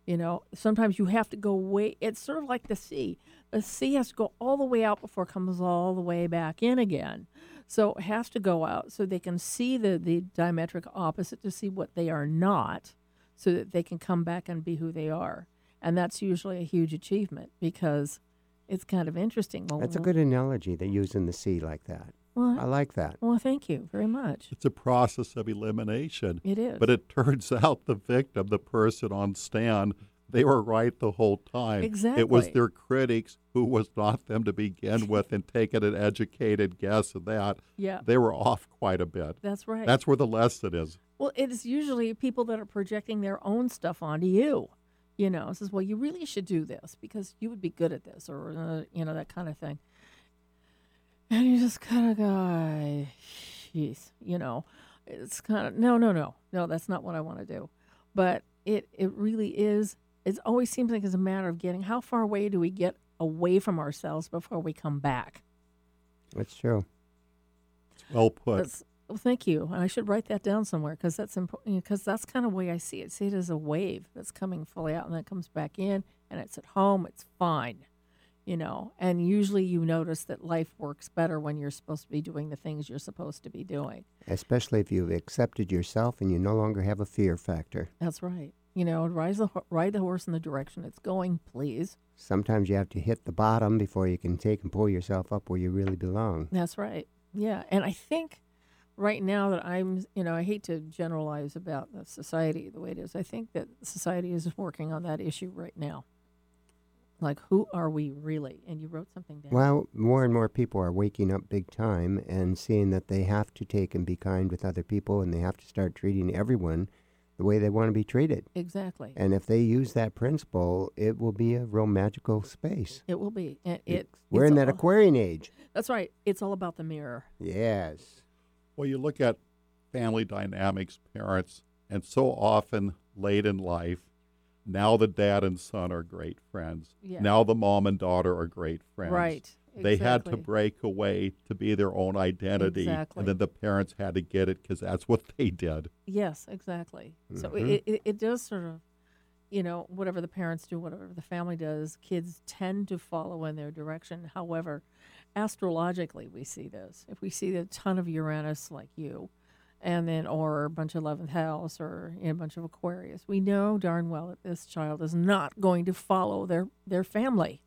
You know, sometimes you have to go way. It's sort of like the sea. The sea has to go all the way out before it comes all the way back in again. So it has to go out so they can see the the diametric opposite to see what they are not, so that they can come back and be who they are. And that's usually a huge achievement because it's kind of interesting. Well, That's a good analogy they use in the sea like that. Well, I like that. well, thank you very much. It's a process of elimination. It is. But it turns out the victim, the person on stand, they were right the whole time. Exactly. It was their critics who was not them to begin with and taking an educated guess at that. Yeah. They were off quite a bit. That's right. That's where the lesson is. Well, it is usually people that are projecting their own stuff onto you. You know, says, "Well, you really should do this because you would be good at this," or uh, you know that kind of thing. And you just kind of go, "Jeez," you know, it's kind of no, no, no, no. That's not what I want to do. But it it really is. It always seems like it's a matter of getting how far away do we get away from ourselves before we come back. That's true. Well put. That's, well, thank you. And I should write that down somewhere because that's important. Because that's kind of the way I see it. See it as a wave that's coming fully out and then it comes back in, and it's at home. It's fine, you know. And usually, you notice that life works better when you're supposed to be doing the things you're supposed to be doing. Especially if you've accepted yourself and you no longer have a fear factor. That's right. You know, ride the ride the horse in the direction it's going, please. Sometimes you have to hit the bottom before you can take and pull yourself up where you really belong. That's right. Yeah, and I think right now that I'm, you know, I hate to generalize about the society the way it is. I think that society is working on that issue right now. Like, who are we really? And you wrote something down. Well, more and more people are waking up big time and seeing that they have to take and be kind with other people and they have to start treating everyone the way they want to be treated. Exactly. And if they use that principle, it will be a real magical space. It will be. It, it We're in that all- Aquarian age. That's right. It's all about the mirror. Yes. Well, you look at family dynamics, parents, and so often late in life, now the dad and son are great friends. Yeah. Now the mom and daughter are great friends. Right. They had to break away to be their own identity. Exactly. And then the parents had to get it because that's what they did. Yes, exactly. So Mhm. it, it, it does sort of, you know, whatever the parents do, whatever the family does, kids tend to follow in their direction. However, astrologically, we see this. If we see a ton of Uranus like you, and then or a bunch of 11th house or you know, a bunch of Aquarius, we know darn well that this child is not going to follow their their family.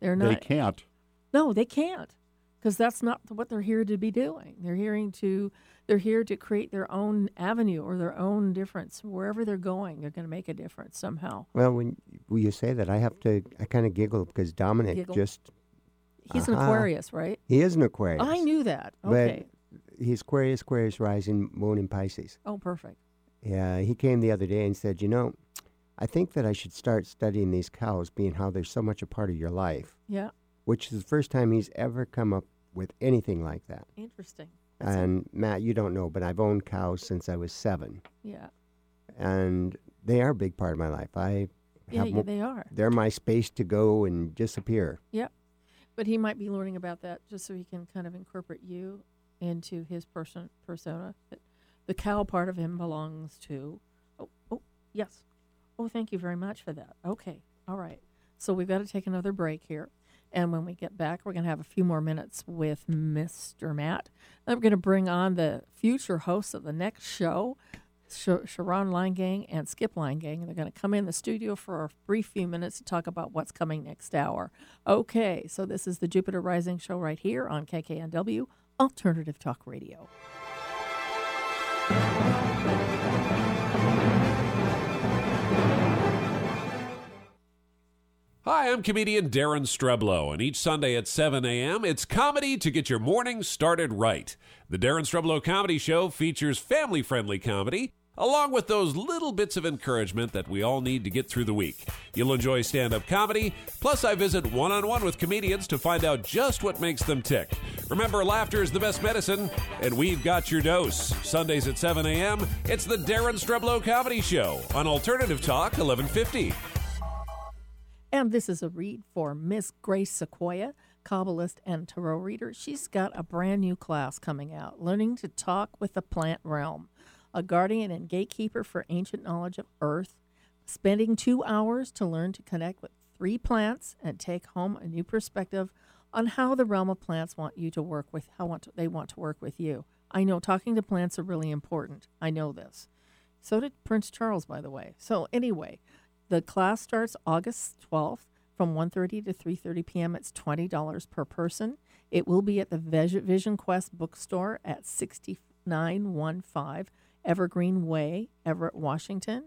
They're not. They can't. No, they can't, because that's not what they're here to be doing. They're hearing to, they're here to create their own avenue or their own difference wherever they're going. They're going to make a difference somehow. Well, when, when you say that, I have to, I kind of giggle because Dominic Giggle? just, He's an Uh-huh. Aquarius, right? he is an Aquarius. I knew that. But Okay. He's Aquarius, Aquarius rising, moon in Pisces. oh, perfect. Yeah, he came the other day and said, you know, I think that I should start studying these cows, being how they're so much a part of your life, Yeah, which is the first time he's ever come up with anything like that. interesting. That's. And Matt, you don't know, but I've owned cows since I was seven, yeah, and they are a big part of my life. I yeah, have yeah, mo- they are. they're my space to go and disappear. Yeah, but he might be learning about that just so he can kind of incorporate you into his person persona. The cow part of him belongs to. Oh, oh, yes. Oh, thank you very much for that. Okay, all right. So we've got to take another break here, and when we get back, we're going to have a few more minutes with Mr. Matt. Then we're going to bring on the future hosts of the next show. Sharon Line Gang and Skip Line Gang, and they're going to come in the studio for a brief few minutes to talk about what's coming next hour. Okay, so this is the Jupiter Rising show right here on KKNW Alternative Talk Radio. Hi, I'm comedian Daren Streblow, and each Sunday at 7 a.m., it's comedy to get your morning started right. The Daren Streblow Comedy Show features family friendly comedy, along with those little bits of encouragement that we all need to get through the week. You'll enjoy stand up comedy, plus, I visit one on one with comedians to find out just what makes them tick. Remember, laughter is the best medicine, and we've got your dose. Sundays at 7 a.m., it's the Daren Streblow Comedy Show on Alternative Talk 1150. And this is a read for Miss Grace Sequoia, Kabbalist and Tarot reader. She's got a brand new class coming out, Learning to Talk with the Plant Realm, a guardian and gatekeeper for ancient knowledge of Earth, spending two hours to learn to connect with three plants and take home a new perspective on how the realm of plants want you to work with, how want to, they want to work with you. I know talking to plants are really important. I know this. So did Prince Charles, by the way. So anyway, the class starts August 12th from 1.30 to 3.30 p.m. It's $20 per person. It will be at the Vis- Vision Quest bookstore at 6915 Evergreen Way, Everett, Washington.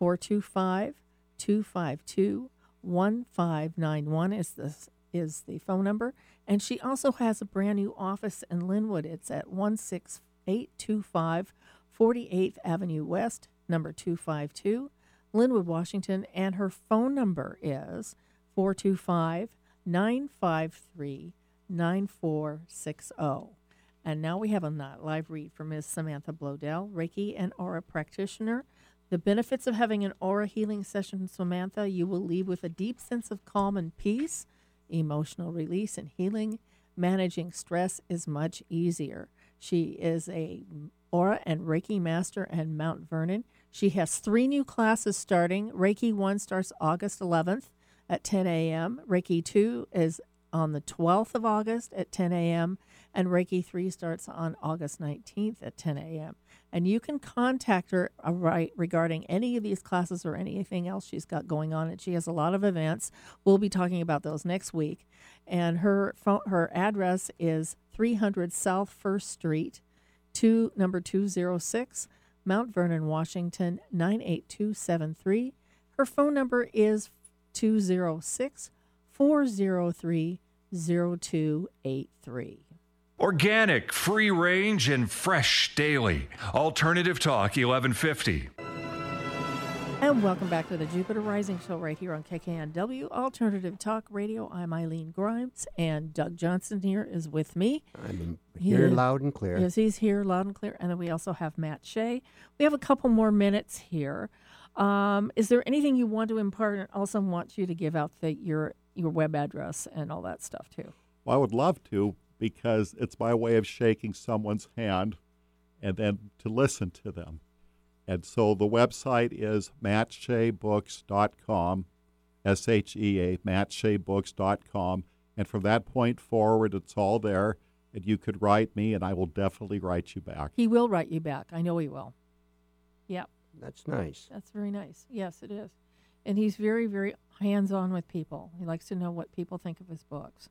425-252-1591 is the, is the phone number. And she also has a brand new office in Lynnwood. It's at 16825 48th Avenue West, number 252. Lynnwood, Washington, and her phone number is 425 953 9460. And now we have a live read from Ms. Samantha Blodell, Reiki and Aura practitioner. The benefits of having an aura healing session, Samantha, you will leave with a deep sense of calm and peace, emotional release and healing. Managing stress is much easier. She is a aura and Reiki master at Mount Vernon. She has three new classes starting. Reiki 1 starts August 11th at 10 a.m. Reiki 2 is on the 12th of August at 10 a.m. And Reiki 3 starts on August 19th at 10 a.m. And you can contact her uh, right regarding any of these classes or anything else she's got going on. And she has a lot of events. We'll be talking about those next week. And her phone, her address is 300 South First Street, two number 206, Mount Vernon, Washington 98273. Her phone number is 206 403 0283. Organic, free range, and fresh daily. Alternative Talk 1150. And welcome back to the Jupiter Rising Show right here on KKNW Alternative Talk Radio. I'm Eileen Grimes, and Doug Johnson here is with me. I'm here Yeah. loud and clear. Yes, he's here loud and clear. And then we also have Matt Shea. We have a couple more minutes here. Um, is there anything you want to impart? And also want you to give out the, your your web address and all that stuff too. Well, I would love to because it's my way of shaking someone's hand and then to listen to them. And so the website is mattsheabooks.com, S H E A, mattsheabooks.com. And from that point forward, it's all there. And you could write me, and I will definitely write you back. He will write you back. I know he will. Yep. That's nice. That's very nice. Yes, it is. And he's very, very hands on with people. He likes to know what people think of his books.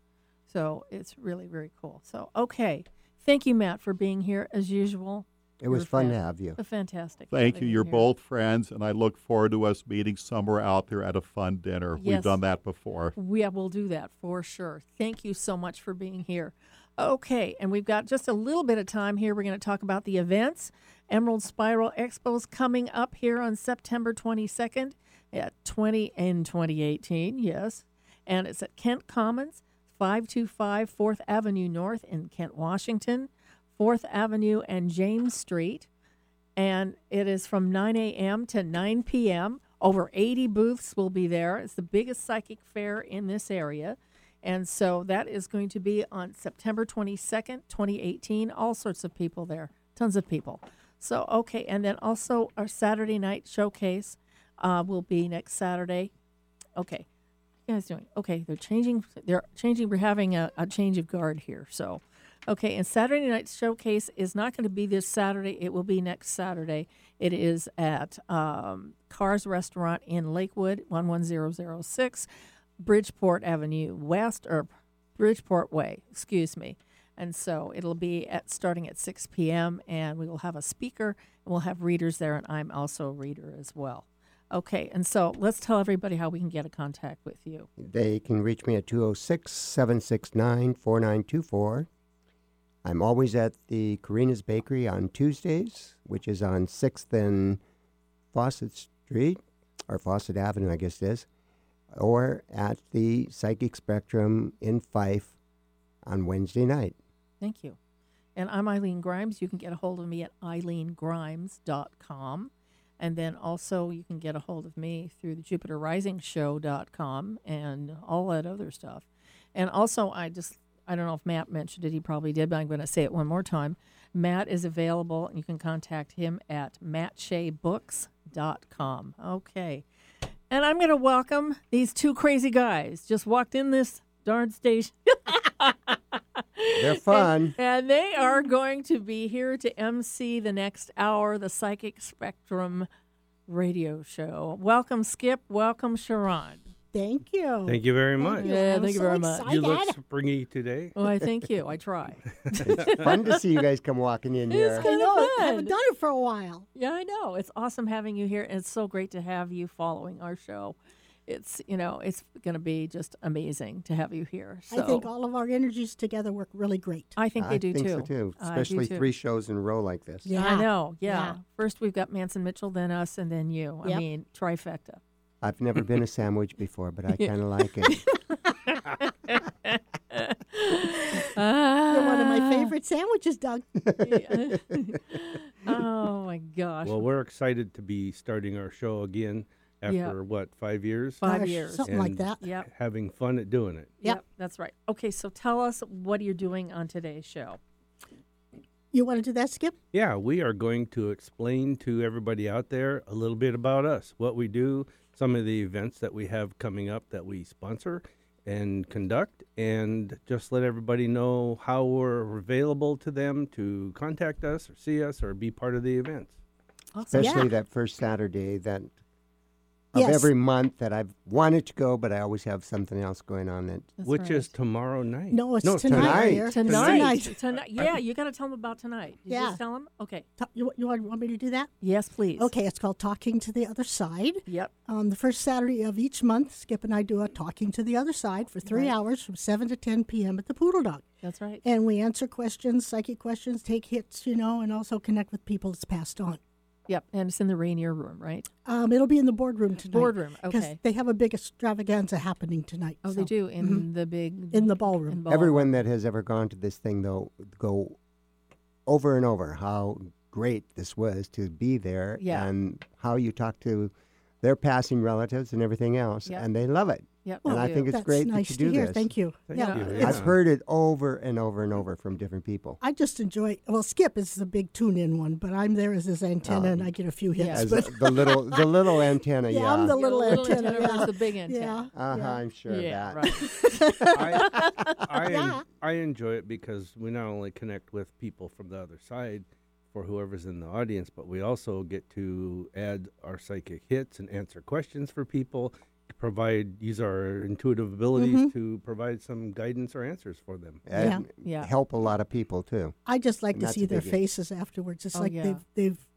So it's really, very cool. So, okay. Thank you, Matt, for being here as usual. It was You're fun to have you. a Fantastic. Thank you. You're here. both friends, and I look forward to us meeting somewhere out there at a fun dinner. Yes. We've done that before. Yeah, we'll do that for sure. Thank you so much for being here. Okay, and we've got just a little bit of time here. We're going to talk about the events. Emerald Spiral Expo's coming up here on September 22nd at 20 in 2018, yes. And it's at Kent Commons, 525 4th Avenue North in Kent, Washington, 4th Avenue and James Street and it is from 9 a.m. to 9 p.m. Over 80 booths will be there. It's the biggest psychic fair in this area. And so that is going to be on September 22nd, 2018. All sorts of people there, tons of people. So, okay. And then also our Saturday night showcase uh, will be next Saturday. Okay. You guys doing? Okay. They're changing. They're changing. We're having a, a change of guard here. So, Okay, and Saturday night showcase is not going to be this Saturday. It will be next Saturday. It is at um, Carr's Restaurant in Lakewood, 11006, Bridgeport Avenue West, or Bridgeport Way, excuse me. And so it'll be at starting at 6 p.m., and we will have a speaker, and we'll have readers there, and I'm also a reader as well. Okay, and so let's tell everybody how we can get a contact with you. They can reach me at 206 769 4924. I'm always at the Karina's Bakery on Tuesdays, which is on 6th and Fawcett Street, or Fawcett Avenue, I guess it is, or at the Psychic Spectrum in Fife on Wednesday night. Thank you. And I'm Eileen Grimes. You can get a hold of me at eileengrimes.com. And then also you can get a hold of me through the JupiterRisingShow.com and all that other stuff. And also, I just, I don't know if Matt mentioned it. He probably did, but I'm going to say it one more time. Matt is available, and you can contact him at mattsheabooks.com. Okay. And I'm going to welcome these two crazy guys. Just walked in this darn station. They're fun. And they are going to be here to MC the next hour, the Psychic Spectrum radio show. Welcome, Skip. Welcome, Sharon. Thank you. Thank you very much. Yeah, I'm thank you so very much. You look springy today. Well, I thank you. I try. It's fun to see you guys come walking in here. It's I kind know. of I haven't done it for a while. Yeah, I know. It's awesome having you here, and it's so great to have you following our show. It's you know, it's going to be just amazing to have you here. So I think all of our energies together work really great. I think they I do think too. so too, I do especially too. three shows in a row like this. Yeah. I know. Yeah. Yeah. First we've got Manson Mitchell, then us, and then you. I mean, trifecta. I've never been a sandwich before, but I kind of like it. They're one of my Ah. favorite sandwiches, Doug. oh my gosh. Well, we're excited to be starting our show again after Yeah. what five years? Five Gosh, years. Something like that. yeah Having fun at doing it. Yep. That's right. Okay, so tell us what you're doing on today's show. You want to do that, Skip? Yeah, we are going to explain to everybody out there a little bit about us, what we do, some of the events that we have coming up that we sponsor and conduct, and just let everybody know how we're available to them to contact us or see us or be part of the events. Awesome. Especially Yeah. that first Saturday that of Yes. every month that I've wanted to go, but I always have something else going on. That That's which right. is tomorrow night. No, it's No, tonight. tonight. tonight. Tonight. Tonight. Yeah, you got to tell them about tonight. Did you Yeah. just tell them? Okay. Ta- You, you want, want me to do that? Yes, please. Okay, it's called Talking to the Other Side. Yep. On the first Saturday of each month, Skip and I do a Talking to the Other Side for three Right. hours from 7 to 10 p.m. at the Poodle Dog. That's right. And we answer questions, psychic questions, take hits, you know, and also connect with people that's passed on. Yep, and it's in the Rainier Room, right? Um, it'll be in the boardroom tonight. Boardroom, Because okay. they have a big extravaganza happening tonight. Oh, they do in Mhm. the big in the ballroom. in ballroom. Everyone that has ever gone to this thing, though, go over and over how great this was to be there Yeah. and how you talk to their passing relatives and everything else, Yeah. and they love it. Yep, and they I think it's That's great nice that you to do hear. this. Thank you. Thank yeah, you, yeah. I've heard it over and over and over from different people. I just enjoy. Well, Skip is the big tune-in one, but I'm there as his antenna, Oh. and I get a few hits. Yeah. As But the little, the little antenna, yeah, yeah. I'm the little, little antenna. antenna yeah. the big antenna. Yeah. Uh-huh, yeah. I'm sure yeah, of that. right. I, I, en- I enjoy it because we not only connect with people from the other side for whoever's in the audience, but we also get to add our psychic hits and answer questions for people, provide use our intuitive abilities Mhm. to provide some guidance or answers for them. And Yeah. help a lot of people too. I just like And to see their biggie. faces afterwards. It's Oh, like yeah. they've they've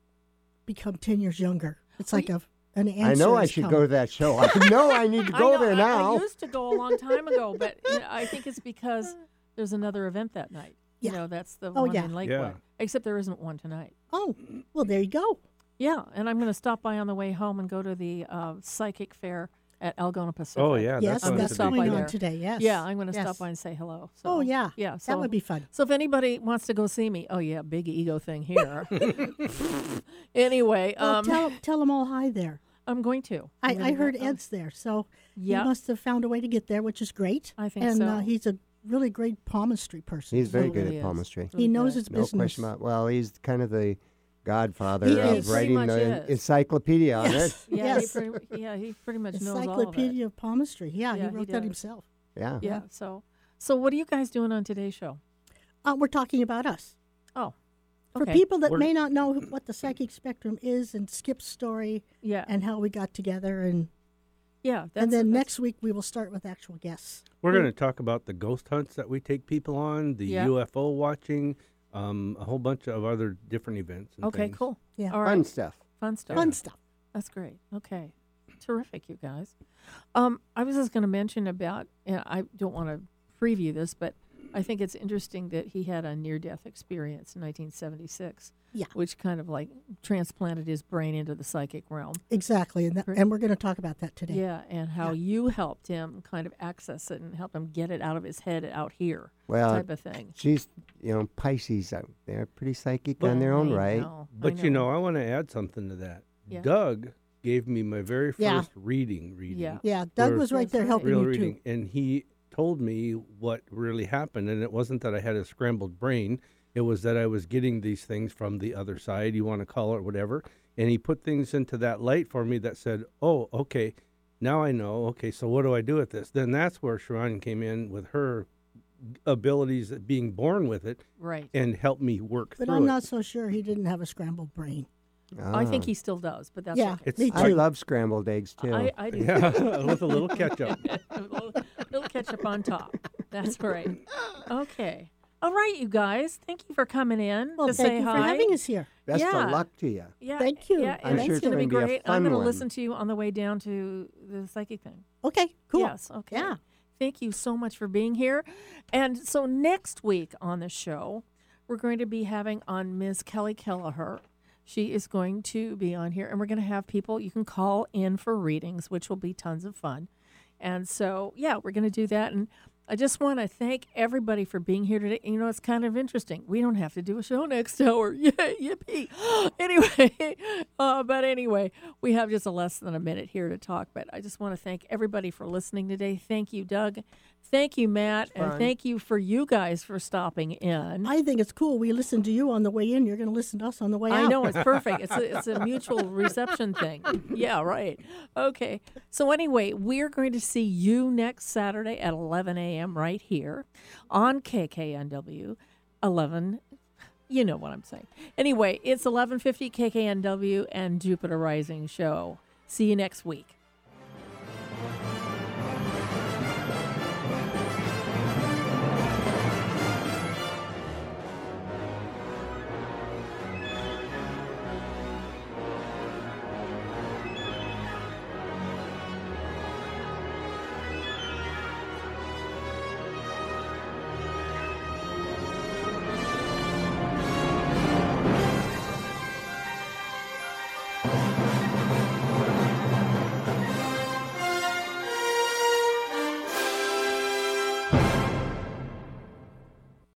become ten years younger. It's like a an answer. I know I should come. go to that show. I know I need to go know, there I- now. I, used to go a long time ago, but you know, I think it's because there's another event that night. Yeah. You know, that's the Oh, one yeah. in Lakewood. Yeah. Except there isn't one tonight. Oh, well, there you go. Yeah, and I'm going to stop by on the way home and go to the uh, psychic fair at Algona Pacific. Oh yeah, yes, that's I'm fun gonna that's to stop do. by going there. on today. Yes. Yeah, I'm going to Yes. stop by and say hello. So, Oh yeah, yeah. So that would be fun. So if anybody wants to go see me, oh yeah, big ego thing here. anyway, Well, um, tell tell them all hi there. I'm going to. I, I'm gonna I heard uh, Ed's there, so Yeah. he must have found a way to get there, which is great. I think and so. uh, he's a really great palmistry person. He's very He good really at is. palmistry. he knows good. his No business. question about. Well, he's kind of the godfather He of is. Writing the is. encyclopedia on it. Yeah, Yes. he pretty, yeah, he pretty much knows all of it. Encyclopedia of palmistry. Yeah, Yeah, he he wrote that himself. Yeah. Yeah. So, so what are you guys doing on today's show? Uh, we're talking about us. Oh, For people that We're- may not know what the psychic spectrum is and Skip's story Yeah. and how we got together, and yeah. That's, and then that's- next week we will start with actual guests. We're going to talk about the ghost hunts that we take people on, the Yeah. UFO watching, um, a whole bunch of other different events. And Okay. things. Cool. Yeah. All right. Fun stuff. Fun stuff. Fun stuff. That's great. Okay. Terrific, you guys. Um, I was just going to mention about, and I don't want to preview this, but I think it's interesting that he had a near death experience in 1976. Yeah. Which kind of like transplanted his brain into the psychic realm. Exactly, and that, and we're going to talk about that today. Yeah. And how you helped him kind of access it and help him get it out of his head out here Well, type of thing. She's, you know, Pisces. They're pretty psychic on their own I right. know, I But you know, I want to add something to that. Yeah. Doug gave me my very first Yeah. reading reading. Yeah. Yeah, Doug was right there helping Real you reading. too. And he told me what really happened. And it wasn't that I had a scrambled brain, it was that I was getting these things from the other side, you want to call it whatever. And he put things into that light for me that said, oh, okay, now I know. Okay, so what do I do with this? Then that's where Sharon came in with her abilities at being born with it Right. and helped me work But through I'm it. not so sure he didn't have a scrambled brain. I think Ah. he still does, but that's yeah, okay. It's- me I love scrambled eggs too. I, I do. Yeah, with a little ketchup. a little, little ketchup on top. That's right. Okay. All right, you guys. Thank you for coming in well, to thank say you hi. for having us here. Best yeah. of luck to you. Yeah, Thank you. Yeah, I'm and sure it's it's going to be gonna be a great. I'm fun going to one. listen to you on the way down to the psychic thing. Okay, cool. Yes. Okay. Yeah. Thank you so much for being here. And so next week on the show, we're going to be having on Ms. Kelly Kelleher. She is going to be on here, and we're going to have people you can call in for readings, which will be tons of fun. And so, yeah, we're going to do that. And I just want to thank everybody for being here today. You know, it's kind of interesting. We don't have to do a show next hour. Yay, yippee. anyway, uh, but anyway, we have just a less than a minute here to talk. But I just want to thank everybody for listening today. Thank you, Doug. Thank you, Matt. And thank you for you guys for stopping in. I think it's cool. We listened to you on the way in. You're going to listen to us on the way out. I know it's perfect. It's a, it's a mutual reception thing. Yeah, right. Okay. So anyway, we're going to see you next Saturday at 11 a.m. right here on KKNW 11. You know what I'm saying. Anyway, it's 11:50 KKNW and Jupiter Rising show. See you next week.